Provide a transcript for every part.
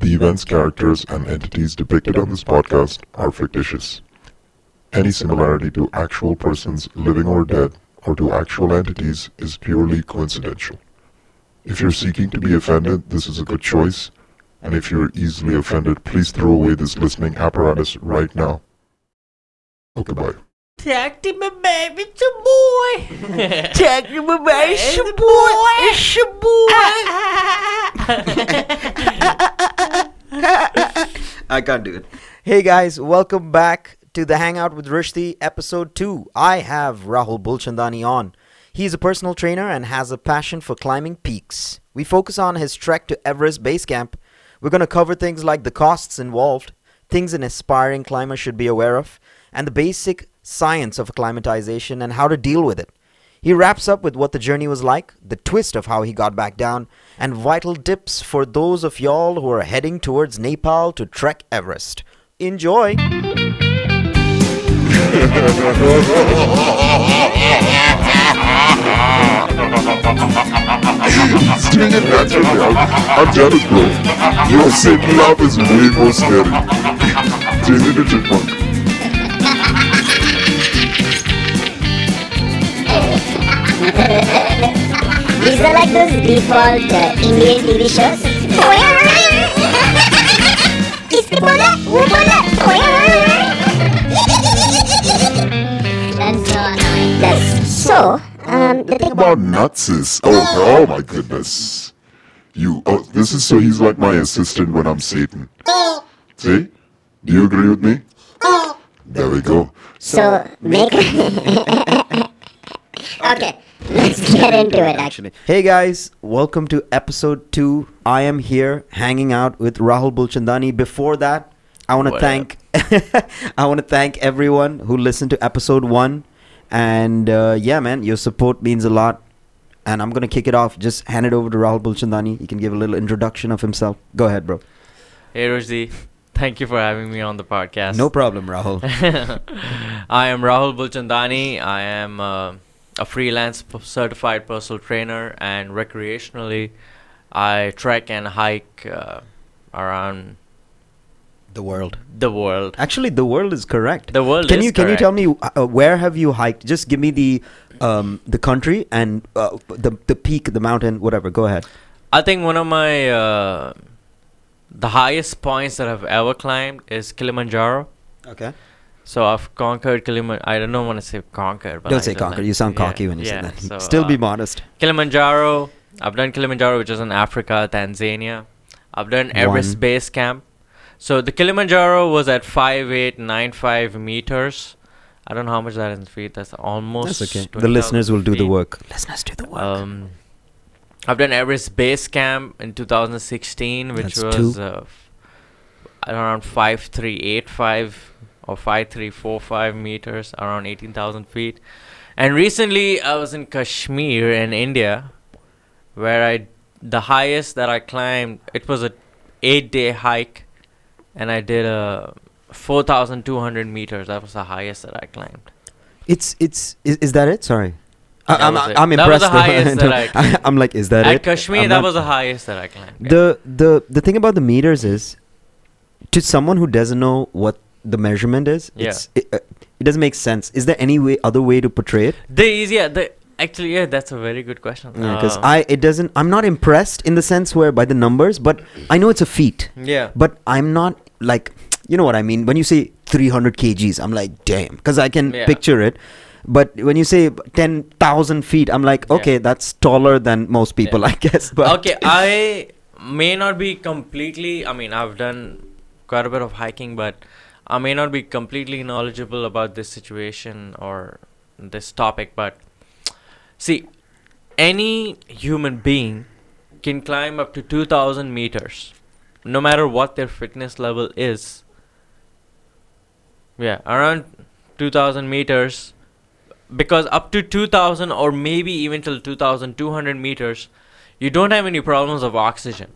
The events, characters, and entities depicted on this podcast are fictitious. Any similarity to actual persons living or dead or to actual entities is purely coincidental. If you're seeking to be offended, this is a good choice. And if you're easily offended, please throw away this listening apparatus right now. Okay, bye. Talk to me, baby, it's a boy. Talk to me, baby, it's your boy. It's your boy. I can't do it. Hey guys, welcome back to the Hangout with Rishti, episode 2. I have Rahul Bulchandani on. He's a personal trainer and has a passion for climbing peaks. We focus on his trek to Everest Base Camp. We're going to cover things like the costs involved, things an aspiring climber should be aware of, and the basic science of acclimatization and how to deal with it. He wraps up with what the journey was like, the twist of how he got back down, and vital tips for those of y'all who are heading towards Nepal to trek Everest. Enjoy! I'm. Your love is way more scary. Chipmunk. Israelites default uh, Indian TV shows. So So, um, the thing about nuts is, oh, oh my goodness. You, oh, this is so he's like my assistant when I'm Satan. See? Do you agree with me? There we go. So, make. okay let's get into it. Actually, Hey guys, welcome to episode 2. I am here hanging out with Rahul Bulchandani. Before that, I want to thank I want to thank everyone who listened to episode 1 and uh, yeah man, your support means a lot. And I'm going to kick it off. Just hand it over to Rahul Bulchandani. He can give a little introduction of himself. Go ahead, bro. Hey, Rosie. Thank you for having me on the podcast. No problem, Rahul. I am Rahul Bulchandani. I am uh, a freelance p- certified personal trainer, and recreationally, I trek and hike uh, around the world. the world. Actually, the world is correct. The world can you can you tell me uh, where have you hiked? Just give me the um, the country and uh, the the peak, the mountain, whatever. Go ahead. I think one of my uh, the highest points that I've ever climbed is Kilimanjaro. Okay. So I've conquered Kilimanjaro. I don't know want to say conquered, but Don't I say just conquer. like- You sound yeah, cocky when you yeah, say that. so, Still be uh, modest. Kilimanjaro. I've done Kilimanjaro, which is in Africa, Tanzania. I've done Everest One. Base Camp. So the Kilimanjaro was at 5895 meters. I don't know how much that is in feet. That's almost. That's okay. The listeners will do the work. Listeners do the work. Um, I've done Everest Base Camp in 2016, which That's was uh, f- around 5385 or 5345 meters, around 18,000 feet. And recently, I was in Kashmir in India, where I the highest that I climbed. It was a eight day hike, and I did uh, a 4,200 meters. That was the highest that I climbed. it's it's is, is that it? Sorry. I, That I'm. I'm That was the highest that I climbed. am like, is that At it? Kashmir, I'm that was the highest that I climbed. the the the thing about the meters is to someone who doesn't know what the measurement is Yeah. it's, it, uh, it doesn't make sense is there any way other way to portray it There is, yeah, the actually, yeah, that's a very good question. because Uh, i it doesn't i'm not impressed in the sense where by the numbers but i know it's a feat yeah, but i'm not like you know what i mean when you say 300 kgs i'm like damn because i can Yeah. picture it but when you say 10,000 feet i'm like Yeah. okay that's taller than most people Yeah. i guess but okay, I may not be completely. I mean, I've done quite a bit of hiking, but I may not be completely knowledgeable about this situation or this topic. But see, any human being can climb up to two thousand meters, no matter what their fitness level is. Yeah, around two thousand meters, because up to two thousand or maybe even till two thousand two hundred meters, you don't have any problems of oxygen.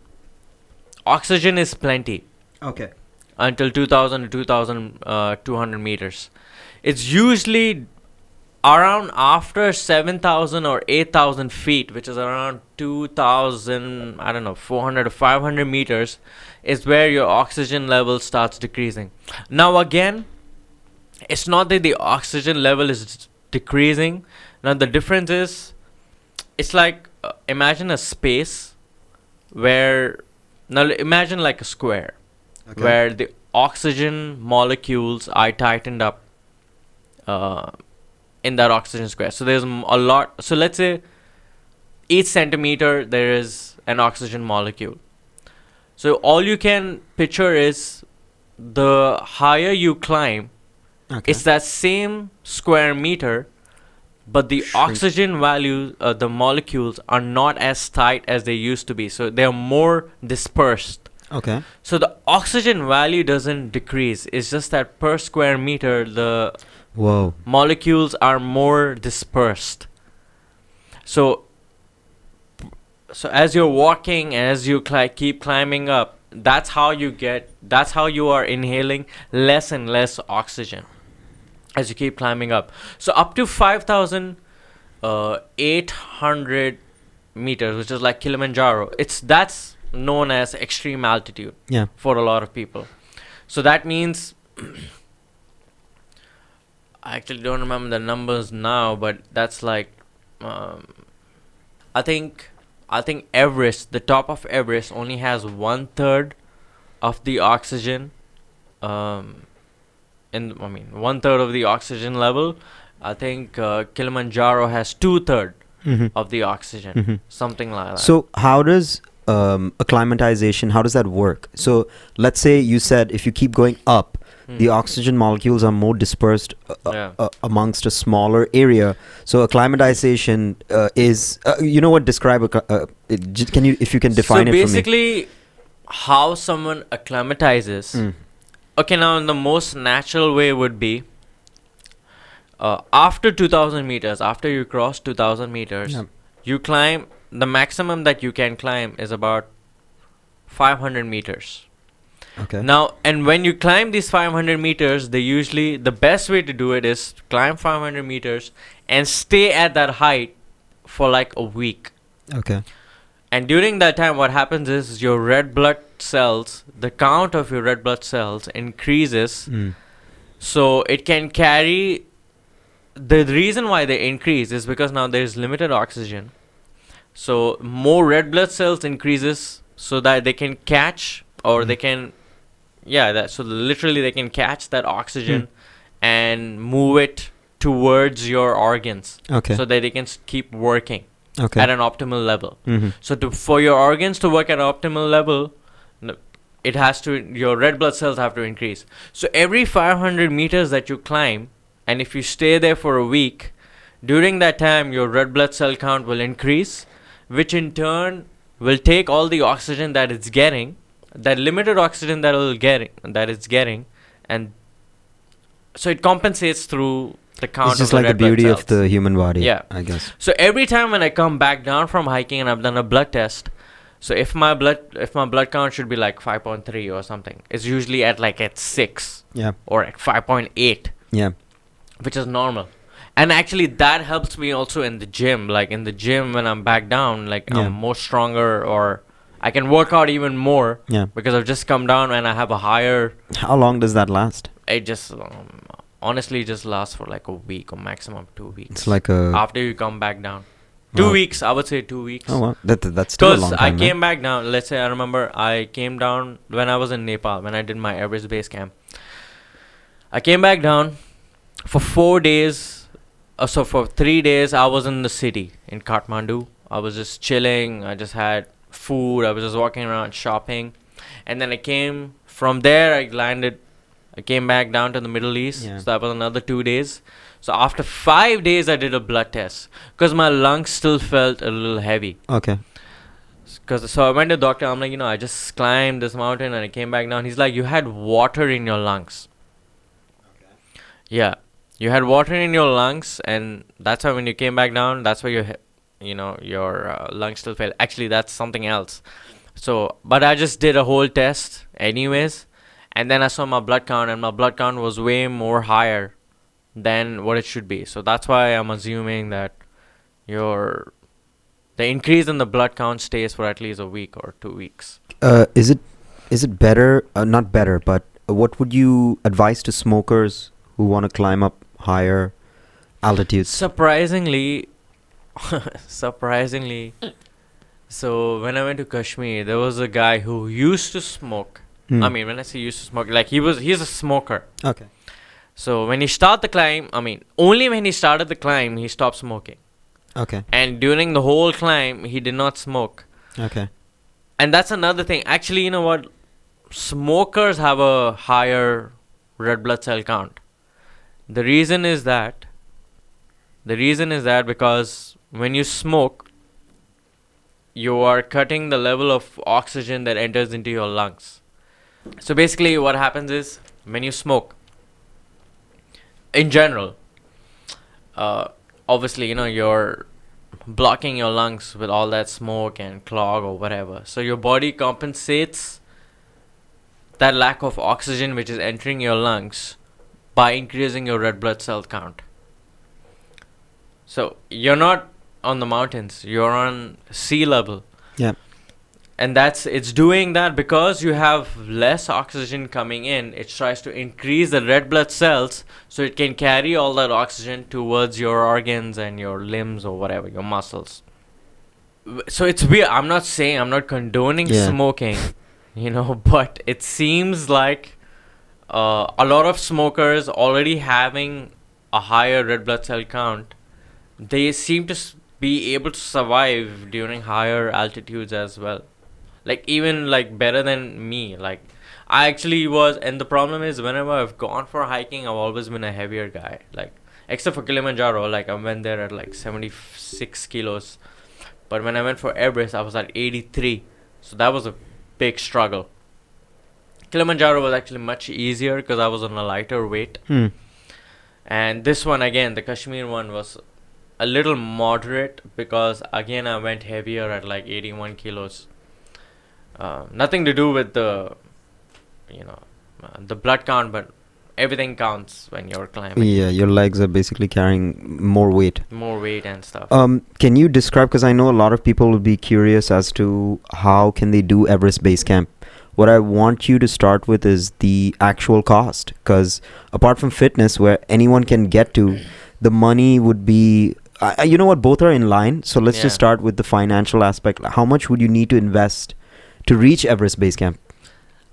Oxygen is plenty okay until 2000 to 2200 meters. It's usually around after 7000 or 8000 feet which is around 2000 i don't know 400 or 500 meters is where your oxygen level starts decreasing. Now again it's not that the oxygen level is decreasing. Now the difference is it's like uh, imagine a space where now imagine like a square Okay. where the oxygen molecules are tightened up uh, in that oxygen square. So there's a lot. So let's say each centimeter there is an oxygen molecule. So all you can picture is the higher you climb, Okay. it's that same square meter, but the oxygen value, uh, the molecules are not as tight as they used to be. So they're more dispersed. Okay. So the oxygen value doesn't decrease. It's just that per square meter the Whoa. molecules are more dispersed. So so as you're walking and as you cli- keep climbing up, that's how you get that's how you are inhaling less and less oxygen as you keep climbing up. So up to 5000 uh, 800 meters, which is like Kilimanjaro. It's that's known as extreme altitude Yeah. for a lot of people. So that means I actually don't remember the numbers now, but that's like um, I think I think Everest, the top of Everest, only has one third of the oxygen. Um, in I mean one third of the oxygen level. I think uh, Kilimanjaro has two third Mm-hmm. of the oxygen, Mhm. something like that. So how does um, acclimatization? How does that work? So let's say you said if you keep going up, Hmm. the oxygen molecules are more dispersed uh, uh, Yeah. uh, amongst a smaller area. So acclimatization uh, is, uh, you know what? Describe. accli- Uh, it, can you, if you can define so it for me? So, basically, how someone acclimatizes. Mm. Okay, now in the most natural way would be uh, after 2000 meters, after you cross 2000 meters, Yeah. you climb. The maximum that you can climb is about 500 meters. Okay. Now, and when you climb these 500 meters, they usually the best way to do it is climb 500 meters and stay at that height for like a week. Okay. And during that time, what happens is your red blood cells, the count of your red blood cells increases, Mm. so it can carry. The reason why they increase is because now there's limited oxygen, so more red blood cells increases so that they can catch or they can, yeah, that so literally they can catch that oxygen and move it towards your organs Okay. so that they can keep working okay. at an optimal level. mm-hmm. So to for your organs to work at an optimal level, it has to your red blood cells have to increase. So every 500 meters that you climb, and if you stay there for a week, during that time your red blood cell count will increase, which in turn will take all the oxygen that it's getting, that limited oxygen that it'll getting that it's getting, and so it compensates through the count It's just of like the beauty of the human body. Yeah. I guess. So every time when I come back down from hiking and I've done a blood test, so if my blood if my blood count should be like 5.3 or something, it's usually at like at 6 Yeah. or at 5.8, Yeah. which is normal. And actually that helps me also in the gym. Like in the gym when I'm back down, like Yeah. I'm more stronger or I can work out even more Yeah. because I've just come down and I have a higher How long does that last? it just um, honestly just lasts for like a week or maximum 2 weeks. It's like a. after you come back down. Two Wow. weeks, I would say two weeks. Oh, wow. that, that- that's still a Because long I time. came back down. Let's say I remember I came down when I was in Nepal when I did my Everest base camp. I came back down for four days. Uh, so for three days I was in the city in Kathmandu. I was just chilling. I just had food. I was just walking around shopping, and then I came from there. I landed. I came back down to the Middle East. Yeah. So that was another two days. So after five days, I did a blood test because my lungs still felt a little heavy. Okay. Cause so I went to the doctor. I'm like, you know, I just climbed this mountain and I came back down. He's like, you had water in your lungs. Okay. Yeah, you had water in your lungs, and that's why when you came back down, that's why your, he- you know, your uh, lungs still failed. Actually, that's something else. So, but I just did a whole test anyways, and then I saw my blood count, and my blood count was way more higher than what it should be. So that's why I'm assuming that your the increase in the blood count stays for at least a week or two weeks. Uh, is it is it better? Uh, not better, but what would you advise to smokers who want to climb up higher altitudes? Surprisingly, surprisingly, so when I went to Kashmir, there was a guy who used to smoke. Hmm. I mean, when I say used to smoke, like he was, he's a smoker. okay. So when he started the climb, I mean, only when he started the climb, he stopped smoking. Okay. And during the whole climb, he did not smoke. Okay. And that's another thing. Actually, you know what? Smokers have a higher red blood cell count. The reason is that the reason is that because when you smoke, you are cutting the level of oxygen that enters into your lungs. So basically, what happens is when you smoke, in general, uh, obviously, you know, you're blocking your lungs with all that smoke and clog or whatever. So your body compensates that lack of oxygen which is entering your lungs by increasing your red blood cell count. So you're not on the mountains, you're on sea level. Yeah. And that's it's doing that because you have less oxygen coming in. It tries to increase the red blood cells so it can carry all that oxygen towards your organs and your limbs or whatever, your muscles. So it's weird. I'm not saying I'm not condoning Yeah. smoking, you know, but it seems like uh, a lot of smokers already having a higher red blood cell count, they seem to be able to survive during higher altitudes as well. Like even like better than me. Like I actually was, and the problem is whenever I've gone for hiking, I've always been a heavier guy. Like except for Kilimanjaro, like I went there at like seventy six kilos, but when I went for Everest, I was at eighty three. So that was a big struggle. Kilimanjaro was actually much easier because I was on a lighter weight. Hmm. And this one again, the Kashmir one was a little moderate because again I went heavier at like 81 kilos. Uh, nothing to do with the, you know, uh, the blood count, but everything counts when you're climbing. Yeah, your legs are basically carrying more weight. More weight and stuff. Um, can you describe? Because I know a lot of people will be curious as to how can they do Everest Base Camp. What I want you to start with is the actual cost. Because apart from fitness, where anyone can get to, the money would be. Uh, you know what? Both are in line. So let's just start with the financial aspect. How much would you need to invest to reach Everest Base Camp?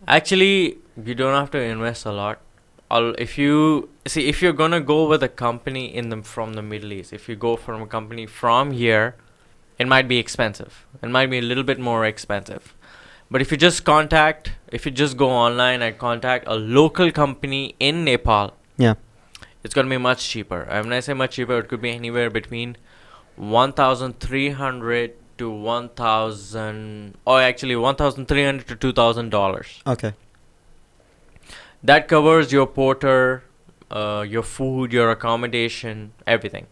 Actually, you don't have to invest a lot. I'll, if you see, if you're gonna go with a company in the from the Middle East, if you go from a company from here, it might be expensive. It might be a little bit more expensive. But if you just contact, if you just go online and contact a local company in Nepal, Yeah. it's gonna be much cheaper. And when I say much cheaper, it could be anywhere between one thousand three hundred to one thousand, or actually one thousand three hundred to two thousand dollars. Okay. That covers your porter, uh, your food, your accommodation, everything.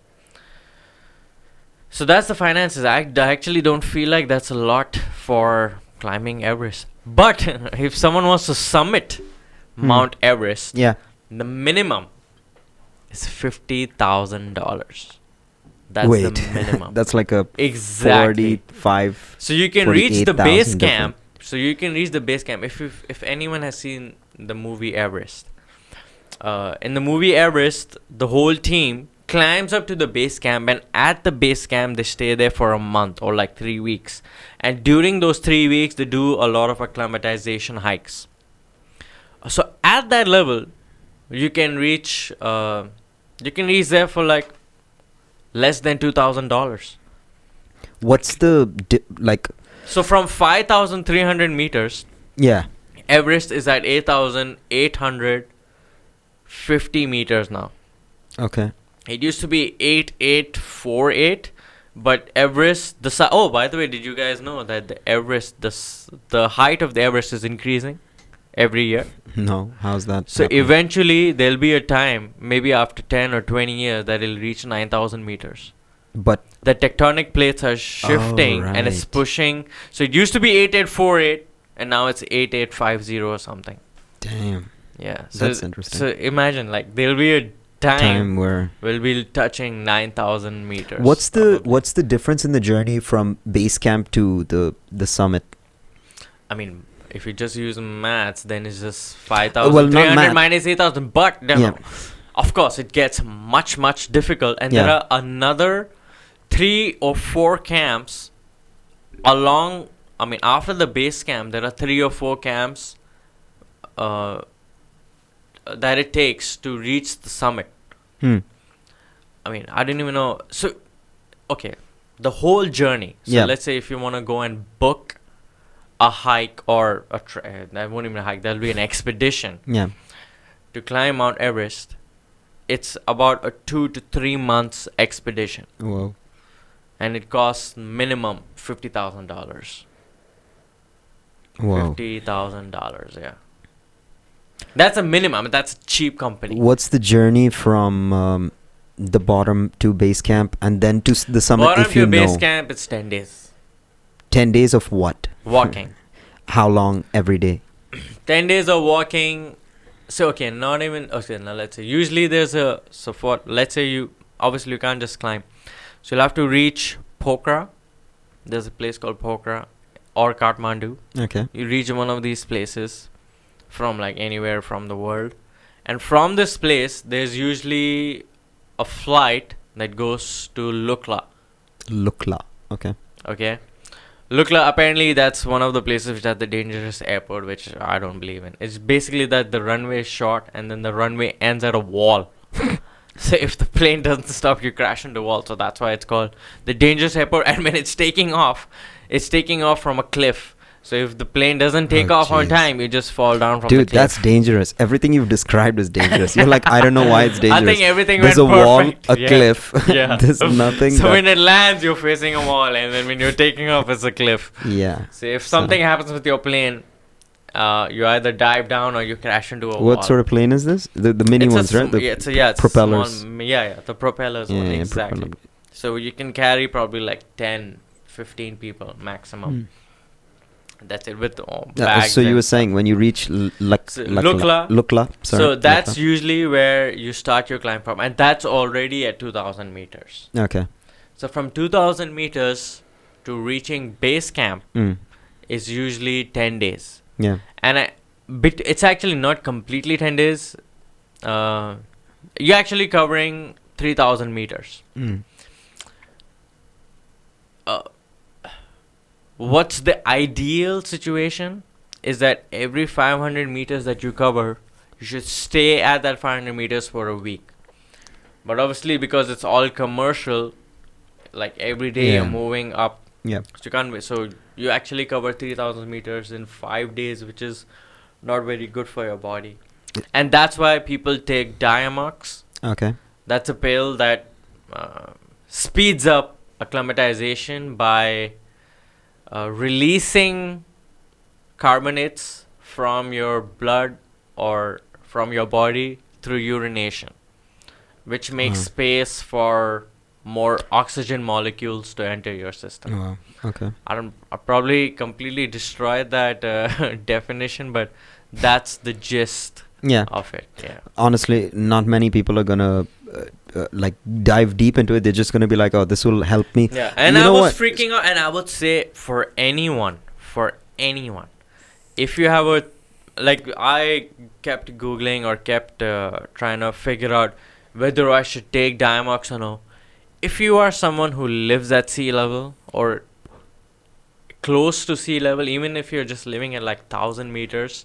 So that's the finances. I, d- I actually don't feel like that's a lot for climbing Everest. But if someone wants to summit Hmm. Mount Everest, Yeah. the minimum is fifty thousand dollars. That's Wait. the minimum. That's like a exactly. forty-five. So you can reach the base 48,000 different. camp. So you can reach the base camp. If if, if anyone has seen the movie Everest, uh, in the movie Everest, the whole team climbs up to the base camp, and at the base camp they stay there for a month or like three weeks. And during those three weeks, they do a lot of acclimatization hikes. So at that level, you can reach uh, you can reach there for like less than two thousand dollars. What's the di- like? So from 5,300 meters, Yeah. Everest is at 8,850 meters now. Okay. It used to be 8848, but Everest, the si- oh, by the way, did you guys know that the Everest, the s- the height of the Everest is increasing every year? No. How's that? So happening? eventually there'll be a time, maybe after 10 or 20 years, that it'll reach 9,000 meters. But The tectonic plates are shifting oh, and it's pushing. So it used to be 8848 and now it's 8850 or something. damn. Yeah. So That's interesting. So imagine like there'll be a time, time where we'll be touching 9,000 meters. what's the probably. what's the difference in the journey from base camp to the the summit? I mean, if you just use maths, then it's just 5,000. well, not math. minus 8,000. But, Yeah. of course, it gets much, much difficult. And Yeah. there are another three or four camps along. I mean, after the base camp, there are three or four camps uh, that it takes to reach the summit. Hmm. I mean, I didn't even know. So, okay, the whole journey. So, Yeah. let's say if you want to go and book a hike or a tra- uh, that won't even a hike. That'll be an expedition Yeah. to climb Mount Everest. It's about a two to three months expedition, Whoa. and it costs minimum fifty thousand dollars. Whoa. Fifty thousand dollars, yeah. That's a minimum. That's a cheap company. What's the journey from um, the bottom to base camp and then to s- the summit Bottom if you to base know? camp, it's ten days 10 days of what? walking. How long every day? 10 days of walking so okay not even okay now let's say usually there's a so for let's say you obviously you can't just climb so you'll have to reach pokhara there's a place called pokhara or kathmandu Okay. you reach one of these places from like anywhere from the world and from this place there's usually a flight that goes to lukla Lukla. Okay. Okay. Lukla, apparently that's one of the places which has the dangerous airport, which I don't believe in. It's basically that the runway is short and then the runway ends at a wall. so if the plane doesn't stop, you crash into the wall. So that's why it's called the dangerous airport. And when it's taking off, it's taking off from a cliff. So if the plane doesn't take Oh, off on time, you just fall down from the Dude, that's dangerous. Everything you've described is dangerous. You're like, I don't know why it's dangerous. I think everything There's a went wall, a Yeah. cliff. Yeah. There's nothing. So that- when it lands, you're facing a wall, and then when you're taking off, it's a cliff. yeah. So if So- something happens with your plane, uh, you either dive down or you crash into a wall. What sort of plane is this? The the mini it's ones, a, right? The yeah, it's a, yeah, it's a propellers. small yeah, yeah, the propellers yeah, one yeah, exactly. propeller. So you can carry probably like 10, 15 people maximum. Hmm. That's it with uh, Yeah, bags. so you were saying when you reach Luk- So Lukla, Lukla. Lukla, sorry, so that's Lukla. usually where you start your climb from, and that's already at 2,000 meters. okay. So from 2,000 meters to reaching base camp Mm. is usually 10 days. Yeah. and I, bit, it's actually not completely 10 days uh, you're actually covering 3000 meters Mm. uh, what's the ideal situation is that every 500 meters that you cover you should stay at that 500 meters for a week but obviously because it's all commercial like every day Yeah. you're moving up Yeah. so you can't. So you actually cover 3,000 meters in five days, which is not very good for your body. And that's why people take Diamox. Okay. That's a pill that uh, speeds up acclimatization by uh, releasing carbonates from your blood or from your body through urination, which makes Uh. space for more oxygen molecules to enter your system. Wow. Okay. I don't. I probably completely destroyed that uh, definition, but that's the gist Yeah. of it. Yeah. Honestly, not many people are gonna uh, uh, like dive deep into it. They're just gonna be like, "Oh, this will help me." Yeah. And You I was what? freaking out, and I would say for anyone, for anyone, if you have a like, I kept googling or kept uh, trying to figure out whether I should take Diamox or no. If you are someone who lives at sea level or close to sea level, even if you're just living at like thousand meters,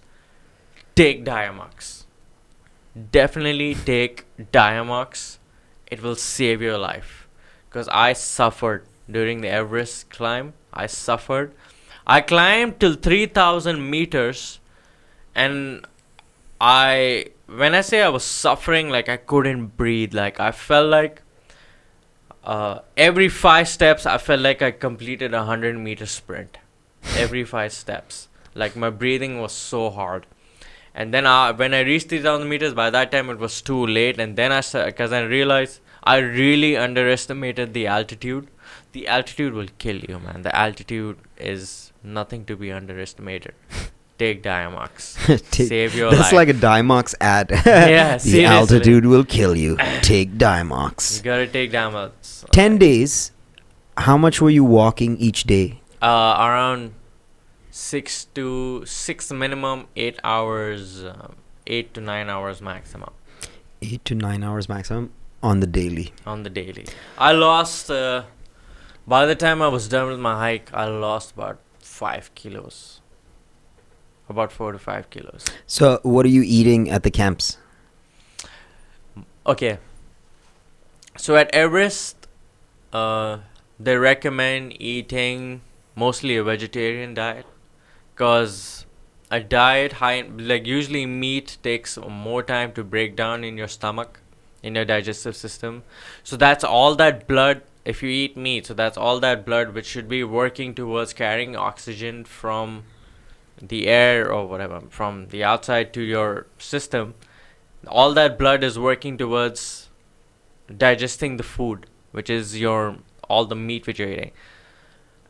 take Diamox. Definitely take Diamox. It will save your life. Because I suffered during the Everest climb. I suffered. I climbed till 3000 meters and I when I say I was suffering like I couldn't breathe like I felt like uh, every five steps I felt like I completed a 100 meter sprint every five steps like my breathing was so hard and then I, when I reached 3000 meters by that time it was too late and then I because I realized I really underestimated the altitude the altitude will kill you man the altitude is nothing to be underestimated take Diamox. Take- Save your That's life. That's like a Diamox ad. Yeah, the seriously. altitude will kill you. Take Diamox. You gotta take Diamox. 10 days. How much were you walking each day? Uh, around six to six minimum, eight hours, um, eight to nine hours maximum 8 to 9 hours maximum on the daily. on the daily. I lost. Uh, by the time I was done with my hike, I lost about five kilos. About four to five kilos. So, what are you eating at the camps? Okay. So at Everest, uh, they recommend eating mostly a vegetarian diet, cause a diet high like usually meat takes more time to break down in your stomach, in your digestive system. So that's all that blood. If you eat meat, so that's all that blood which should be working towards carrying oxygen from the air or whatever from the outside to your system all that blood is working towards digesting the food which is your all the meat which you're eating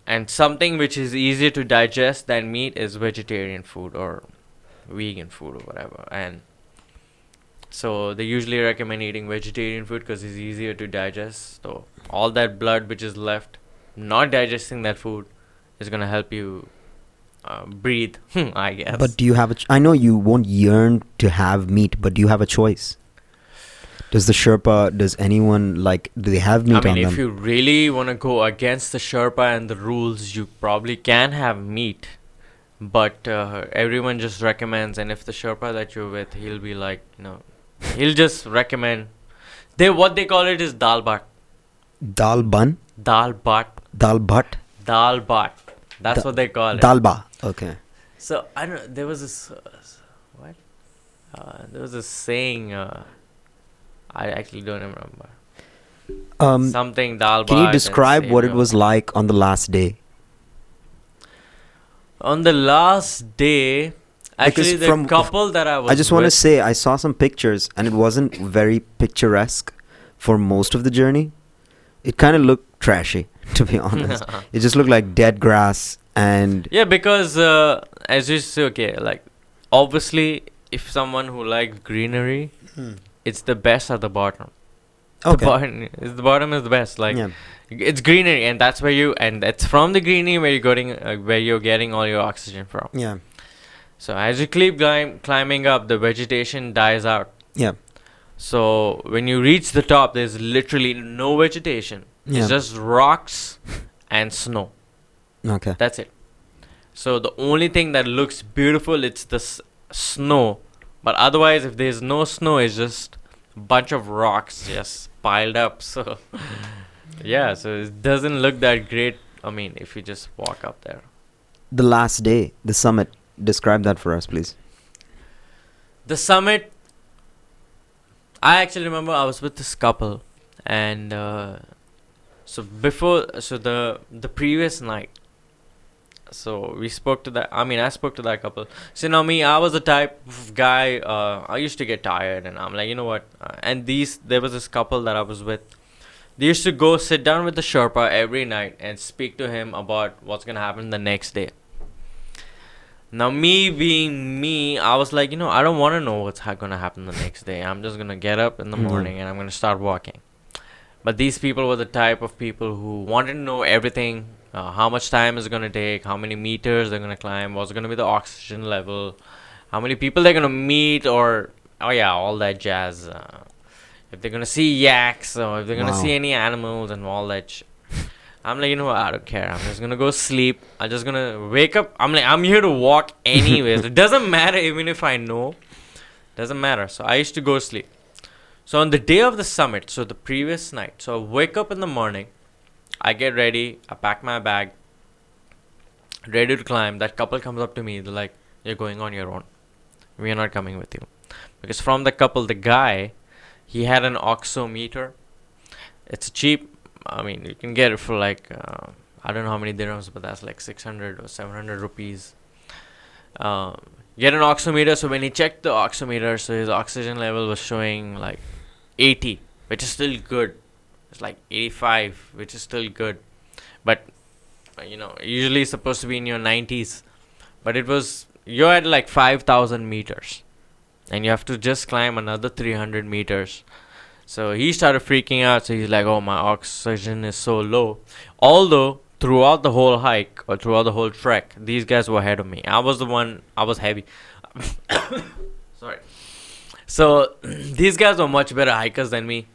and something which is easier to digest than meat is vegetarian food or vegan food or whatever. And so they usually recommend eating vegetarian food because it's easier to digest. So all that blood which is left not digesting that food is going to help you uh, breathe i guess. But do you have a ch- I know you won't yearn to have meat, but do you have a choice? Does the Sherpa, does anyone like, do they have meat I mean, on if them? you really want to go against the Sherpa and the rules, you probably can have meat. But uh, everyone just recommends, and if the Sherpa that you're with, he'll be like, you know, he'll just recommend. They what they call it is dal bhat, Dal bun? dal bhat, Dal bhat? dal bhat. That's Da- what they call it. Dalba. Okay. So I don't. There was this. Uh, what? Uh, there was a saying. Uh, I actually don't remember. Um, Something dal can you describe what it was like on the last day? On the last day, actually, Because the from- couple that I was I just want to say I saw some pictures and it wasn't very picturesque for most of the journey. It kind of looked trashy, to be honest. it just looked like dead grass and yeah, because uh, as you say, okay, like obviously, if someone who likes greenery, it's the best at the bottom. The okay. bottom, is the bottom is the best. Like yeah. it's greenery, and that's where you, and that's from the greenery where you're getting, uh, where you're getting all your oxygen from. Yeah. So as you keep climb, climbing up, the vegetation dies out. Yeah. So when you reach the top, there's literally no vegetation. Yeah. It's just rocks and snow. Okay. That's it. So the only thing that looks beautiful it's the s- snow, but otherwise, if there's no snow, it's just a bunch of rocks just piled up. So yeah, so it doesn't look that great. I mean, if you just walk up there. The last day, the summit. Describe that for us, please. The summit. I actually remember I was with this couple, and uh, so before, so the the previous night, so we spoke to that. I mean, I spoke to that couple. So now me, I was the type of guy. Uh, I used to get tired, and I'm like, you know what? Uh, and these, there was this couple that I was with. They used to go sit down with the Sherpa every night and speak to him about what's gonna happen the next day. Now, me being me, I was like, you know, I don't want to know what's ha- gonna happen the next day. I'm just gonna get up in the Mhm. morning and I'm gonna start walking. But these people were the type of people who wanted to know everything: uh, how much time is it gonna take, how many meters they're gonna climb, what's gonna be the oxygen level, how many people they're gonna meet, or oh yeah, all that jazz. Uh, if they're gonna see yaks or if they're gonna Wow. see any animals and all that. Sh- I'm like, you know what? I don't care. I'm just gonna go sleep. I'm just gonna wake up. I'm like, I'm here to walk anyways. it doesn't matter even if I know. Doesn't matter. So I used to go sleep. So on the day of the summit, so the previous night, so I wake up in the morning. I get ready. I pack my bag. Ready to climb. That couple comes up to me. They're like, "You're going on your own. We are not coming with you." Because from the couple, the guy, he had an oximeter. It's cheap. I mean, you can get it for like uh, I don't know how many dirhams, but that's like 600 or 700 rupees. Um, get an oximeter. So when he checked the oximeter, so his oxygen level was showing like 80, which is still good. It's like 85, which is still good, but uh, you know usually supposed to be in your 90s, but it was you're at like 5,000 meters, and you have to just climb another 300 meters. So he started freaking out. So he's like, "Oh, my oxygen is so low." Although throughout the whole hike or throughout the whole trek, these guys were ahead of me. I was the one. I was heavy. Sorry. So these guys were much better hikers than me.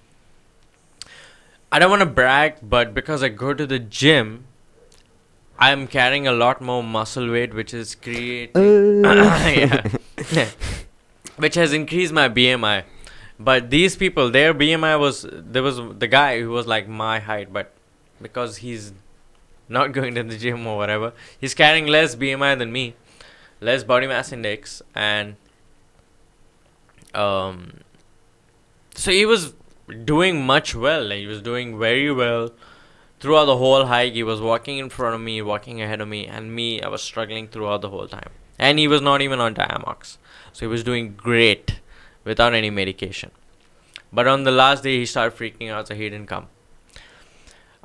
I don't want to brag, but because I go to the gym, I'm carrying a lot more muscle weight, which is creating, yeah, which has increased my BMI. But these people, their BMI was there was the guy who was like my height, but because he's not going to the gym or whatever, he's carrying less BMI than me, less body mass index, and um, so he was doing much well. He was doing very well throughout the whole hike. He was walking in front of me, walking ahead of me, and me, I was struggling throughout the whole time. And he was not even on Diamox, so he was doing great without any medication. But on the last day, he started freaking out, so he didn't come.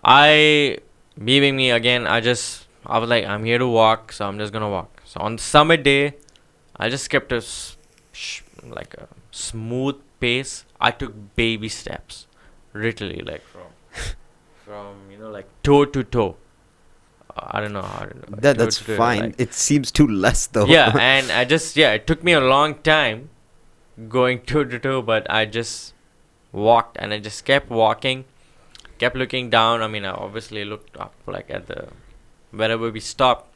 I, beaming me again, I just, I was like, I'm here to walk, so I'm just gonna walk. So on summit day, I just kept a sh- like a smooth pace. I took baby steps, literally like from from you know like toe to toe. Uh, I don't know how. To, That, toe that's to toe, fine. like- it seems too less though. yeah, and I just yeah, it took me a long time going toe to toe, but I just walked and I just kept walking, kept looking down. I mean, I obviously looked up like at the wherever we stopped,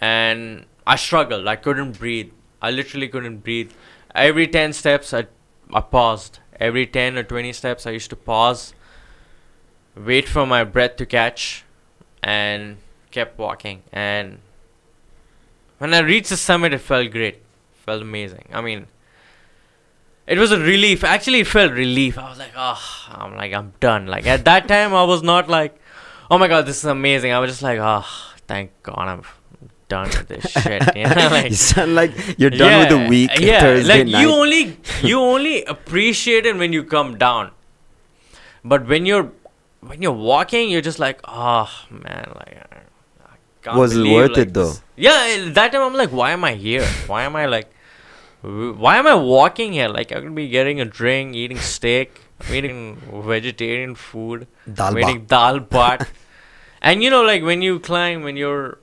and I struggled. I couldn't breathe. I literally couldn't breathe. Every ten steps, I I paused. Every ten or twenty steps, I used to pause, wait for my breath to catch, and kept walking. And when I reached the summit, it felt great. Felt amazing. I mean, it was a relief. Actually, it felt relief. I was like, oh, I'm like, I'm done. Like at that time, I was not like, oh my god, this is amazing. I was just like, oh, thank God, I'm done with this shit. You know, like, you sound like you're done with the week Yeah, Thursday like night. you only you only appreciate it when you come down, but when you're when you're walking, you're just like, oh man, like. I can't Was it worth like, it, though? Yeah, eh, that time I'm like, why am I here? Why am I like, why am I walking here? Like I could be getting a drink, eating steak, eating vegetarian food, Dal eating dal bhat. and you know, like when you climb, when you're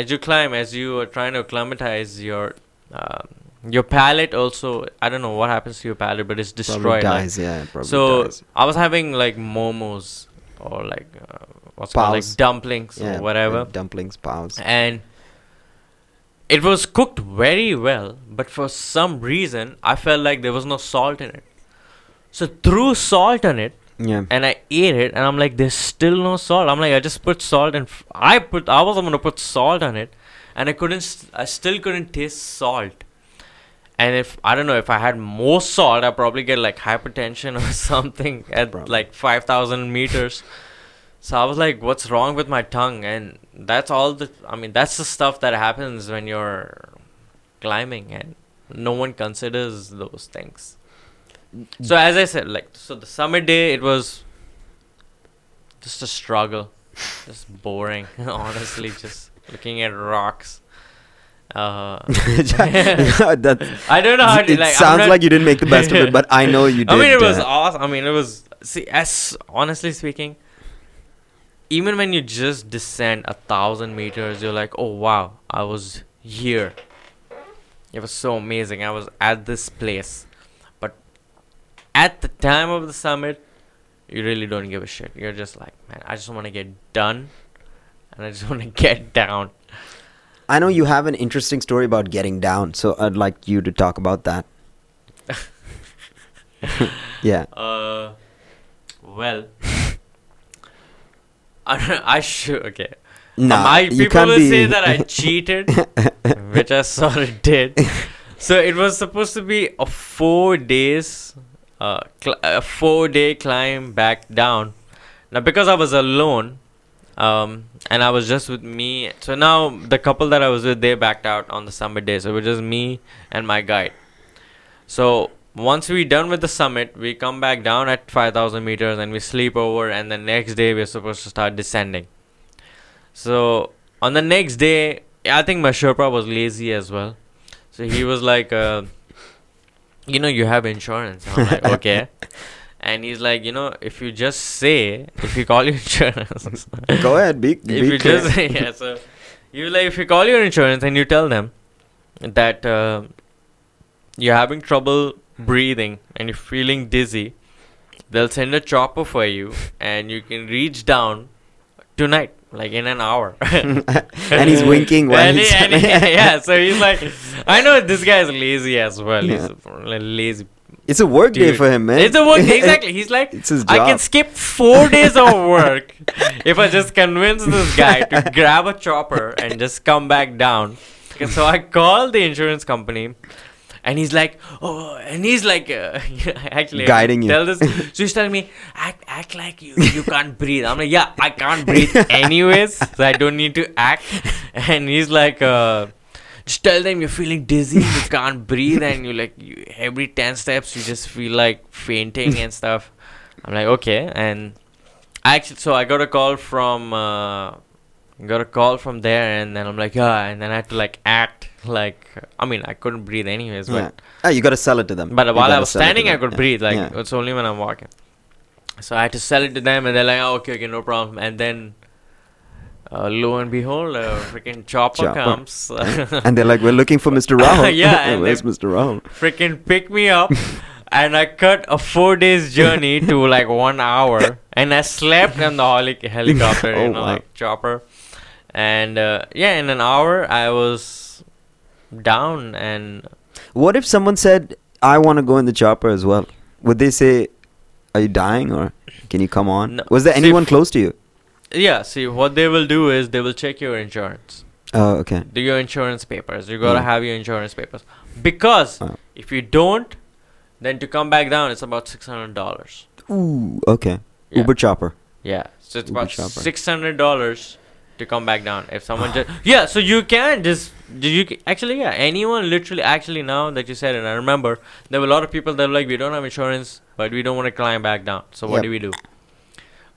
as you climb, as you are trying to acclimatize your um, your palate, also I don't know what happens to your palate, but it's Probably destroyed. like- dies, yeah, probably so dies. I was having like momos or like uh, what's called like dumplings Yeah, or whatever, like dumplings, pows. and it was cooked very well. But for some reason, I felt like there was no salt in it. So threw salt on it, Yeah. and I ate it, and I'm like, there's still no salt. I'm like, I just put salt, and f- I put, I wasn't gonna put salt on it, and I couldn't, I still couldn't taste salt. And if I don't know if I had more salt, I'd probably get like hypertension or something at Probably. like five thousand meters. So I was like, what's wrong with my tongue? And that's all the, I mean, that's the stuff that happens when you're climbing, and no one considers those things. So as I said, like so the summer day it was just a struggle. just boring, honestly, just looking at rocks. Uh I don't know how to it like sounds not- like you didn't make the best of it, but I know you did. I mean it was uh, awesome. I mean it was see as honestly speaking even when you just descend a thousand meters, you're like, oh wow, I was here. It was so amazing. I was at this place. At the time of the summit, you really don't give a shit. You're just like, man, I just want to get done and I just want to get down. I know you have an interesting story about getting down, so I'd like you to talk about that. yeah. Uh, well, I, I should okay. Nah, my people will say that I cheated, which I sort of did. So it was supposed to be a four days, uh, cl- a four day climb back down. Now because I was alone, um, and I was just with me. So now the couple that I was with, they backed out on the summit day. So it was just me and my guide. So once we done with the summit, we come back down at 5,000 meters and we sleep over. And the next day we're supposed to start descending. So on the next day, I think my Sherpa was lazy as well. So he was like, uh, you know, you have insurance. And I'm like, okay. And he's like, you know, if you just say, if you call your insurance, Go ahead, be, if be you clear. just yeah, so you like if you call your insurance and you tell them that uh, you're having trouble breathing and you're feeling dizzy, they'll send a chopper for you and you can reach down tonight, like in an hour. and he's winking while And he- he's and he- yeah, so he's like, I know this guy is lazy as well. Yeah. He's a, lazy. It's a work day for him, man. It's a work day. exactly. He's like, It's his I can skip four days of work if I just convince this guy to grab a chopper and just come back down. Okay, so I called the insurance company. And he's like, oh, and he's like, uh, actually, Guiding you. Tell this. So he's telling me, act, act like you, you can't breathe. I'm like, yeah, I can't breathe anyways, so I don't need to act. And he's like, uh, just tell them you're feeling dizzy, you can't breathe, and you like you, every ten steps you just feel like fainting and stuff. I'm like, okay, and I actually, so I got a call from, uh, got a call from there, and then I'm like, yeah, and then I had to like act like, I mean, I couldn't breathe anyways, yeah. but Ah, you got to sell it to them. but You while I was sell it to standing, I could Yeah. breathe. Like Yeah. it's only when I'm walking. So I had to sell it to them, and they're like, oh, "Okay, okay, no problem." And then, uh, lo and behold, a freaking chopper, Chopper. comes, and they're like, we're looking for Mr. Rahul. Yeah, where's Mr. Rahul? freaking pick me up, and I cut a four days journey to like one hour, and I slept in the heli- helicopter, Oh, you know, wow. like chopper, and uh, yeah, in an hour I was down and What if someone said, I want to go in the chopper as well? Would they say, Are you dying or can you come on? No. Was there anyone close to you? yeah. See, what they will do is they will check your insurance. Oh, okay. do your insurance papers. You gotta Mm. have your insurance papers because Oh. if you don't, then to come back down, it's about six hundred dollars. Ooh, okay. Yeah. Uber chopper. Yeah, so it's Uber about chopper. six hundred dollars to come back down. If someone just yeah, so you can just do you actually yeah anyone literally actually now that you said it, I remember there were a lot of people that were like we don't have insurance, but we don't want to climb back down. So what Yep. do we do?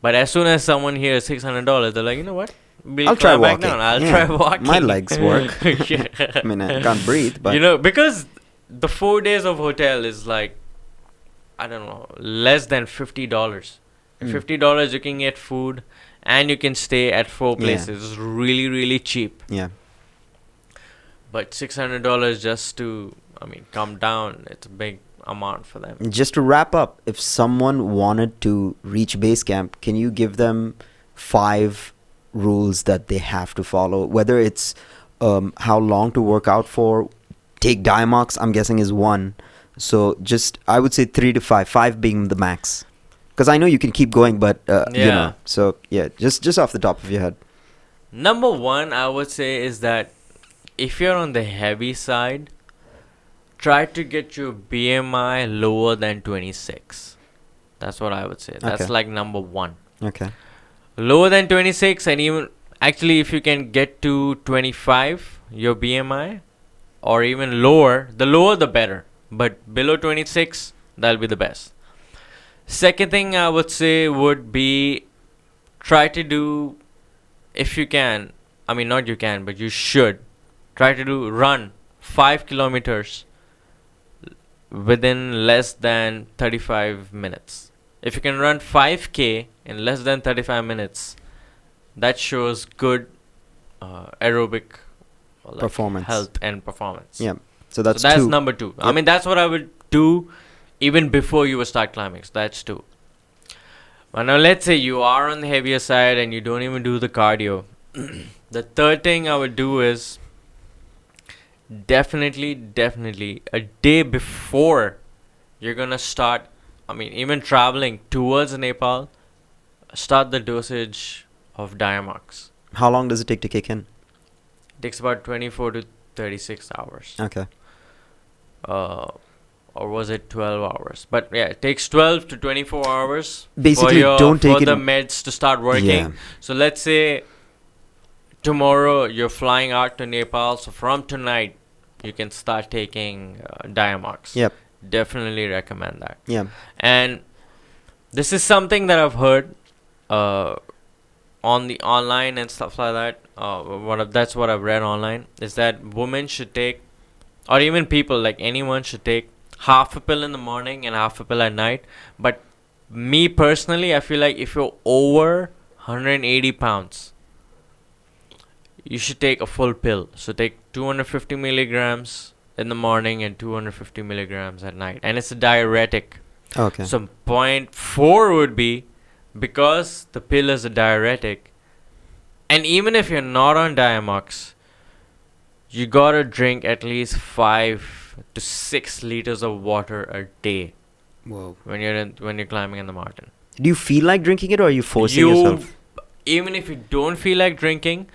But as soon as someone hears six hundred dollars, they're like, you know what? We'll I'll try back walking. down. I'll Yeah. try walking. My legs work. I mean, I can't breathe, but you know because the four days of hotel is like i don't know less than $50 Mm. $50 you can get food and you can stay at four Yeah. places it's really really cheap yeah. but $600 just to i mean come down it's a big amount for them Just to wrap up, if someone wanted to reach base camp, can you give them five rules that they have to follow? Whether it's um, how long to work out for, take Diamox, I'm guessing is one. So just, I would say three to five, five being the max. Because I know you can keep going, but uh, you know. So yeah, just just off the top of your head. number one i would say is that if you're on the heavy side try to get your bmi lower than 26 that's what i would say that's Okay. like number one Okay. lower than 26 and even actually if you can get to 25 your bmi or even lower the lower the better but below 26 that'll be the best second thing i would say would be try to do if you can i mean not you can but you should try to do run 5 kilometers within less than 35 minutes if you can run 5k in less than 35 minutes that shows good uh, aerobic like, Performance. health and performance Yeah. So that's, so that's two. number two i mean that's what i would do even before you start climbing so that's two but now let's say you are on the heavier side and you don't even do the cardio the third thing i would do is definitely definitely a day before you're gonna start i mean even traveling towards nepal start the dosage of diamox How long does it take to kick in? It takes about 24 to 36 hours Okay. uh, or was it 12 hours but yeah it takes 12 to 24 hours Basically, for your, don't take for the meds to start working Yeah. so let's say tomorrow you're flying out to nepal so from tonight you can start taking uh, diamox Yep. definitely recommend that Yeah. and this is something that i've heard uh, on the online and stuff like that. Uh, what I- that's what I've read online is that women should take, or even people like anyone should take half a pill in the morning and half a pill at night. But me personally, I feel like if you're over 180 pounds, you should take a full pill. So take 250 milligrams in the morning and 250 milligrams at night, and it's a diuretic. Okay. So point four would be because the pill is a diuretic, and even if you're not on Diamox, you gotta drink at least five to six liters of water a day Whoa. when you're in, when you're climbing in the mountain. Do you feel like drinking it, or are you forcing You- yourself? Even if you don't feel like drinking,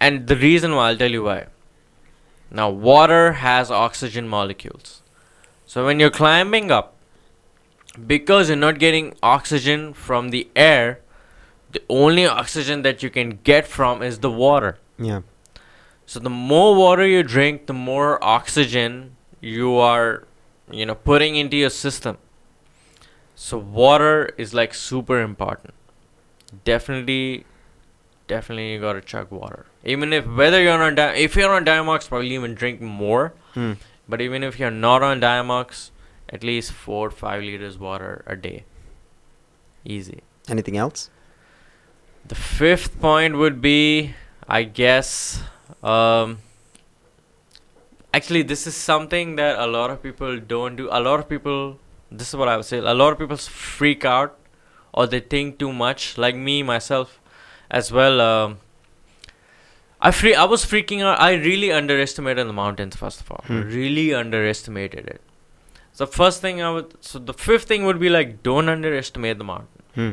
and the reason why I'll tell you why. Now, water has oxygen molecules. So when you're climbing up, because you're not getting oxygen from the air, the only oxygen that you can get from is the water. Yeah. So the more water you drink, the more oxygen you are, you know, putting into your system. So water is like super important. Definitely, definitely you gotta chug water. Even if whether you're on di- if you're on Diamox, probably even drink more. Hmm. But even if you're not on Diamox, at least four five liters water a day. Easy. Anything else? The fifth point would be, I guess, um, actually, this is something that a lot of people don't do. A lot of people, this is what I would say, a lot of people freak out or they think too much, like me, myself, as well. Um, I free, I was freaking out. I really underestimated the mountains. First of all, Hmm. really underestimated it. So first thing I would, so the fifth thing would be like, don't underestimate the mountain Hmm.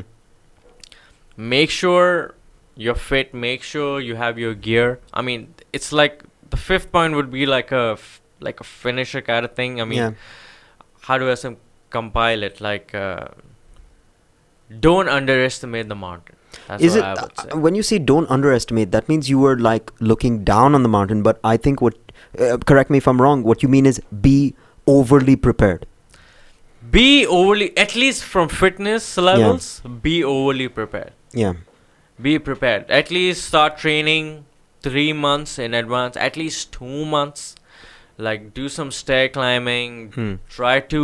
make sure you're fit make sure you have your gear i mean it's like the fifth point would be like a f- like a finisher kind of thing i mean yeah. how do i some compile it like uh, don't underestimate the mountain that's Is what it i would say uh, when you say don't underestimate? That means you were like looking down on the mountain. But I think what, uh, correct me if I'm wrong. What you mean is be overly prepared. be overly at least from fitness levels yeah. be overly prepared Yeah. be prepared at least start training three months in advance at least two months like do some stair climbing Hmm. try to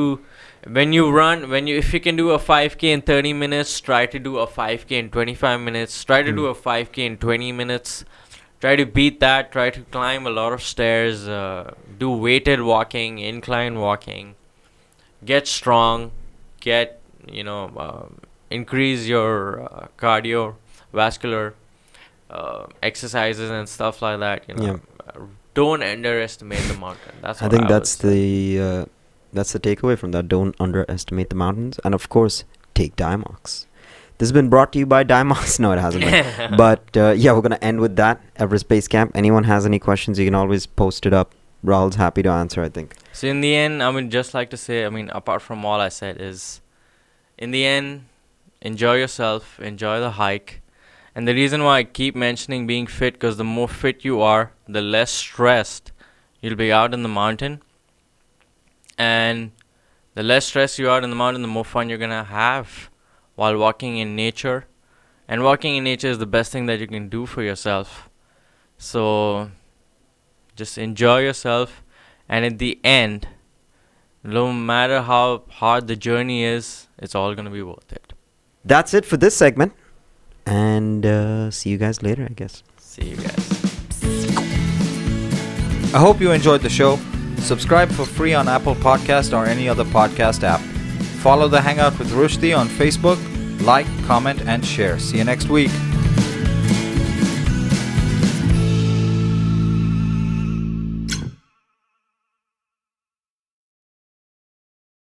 when you run when you if you can do a 5k in 30 minutes try to do a 5k in 25 minutes try to do Hmm. a 5k in 20 minutes try to beat that try to climb a lot of stairs uh, do weighted walking incline walking get strong get you know um, increase your uh, cardiovascular uh, exercises and stuff like that you know Yeah. Don't underestimate the mountain that's I think would that's the uh, that's the takeaway from that. Don't underestimate the mountains, and of course, take Diamox. This has been brought to you by Diamox. No, it hasn't been. but uh, yeah, we're gonna end with that. Everest Base Camp. Anyone has any questions, you can always post it up. Rahul's happy to answer. I think. So in the end, I would just like to say, I mean, apart from all I said, is in the end, enjoy yourself, enjoy the hike, and the reason why I keep mentioning being fit, because the more fit you are, the less stressed you'll be out in the mountain, and the less stress you are in the mountain, the more fun you're gonna have while walking in nature, and walking in nature is the best thing that you can do for yourself. So just enjoy yourself. And at the end no matter how hard the journey is it's all going to be worth it. That's it for this segment, and uh, see you guys later. I guess. see you guys I hope you enjoyed the show. Subscribe for free on Apple Podcast or any other podcast app. Follow the Hangout with Rushdie on Facebook. Like, comment, and share. See you next week.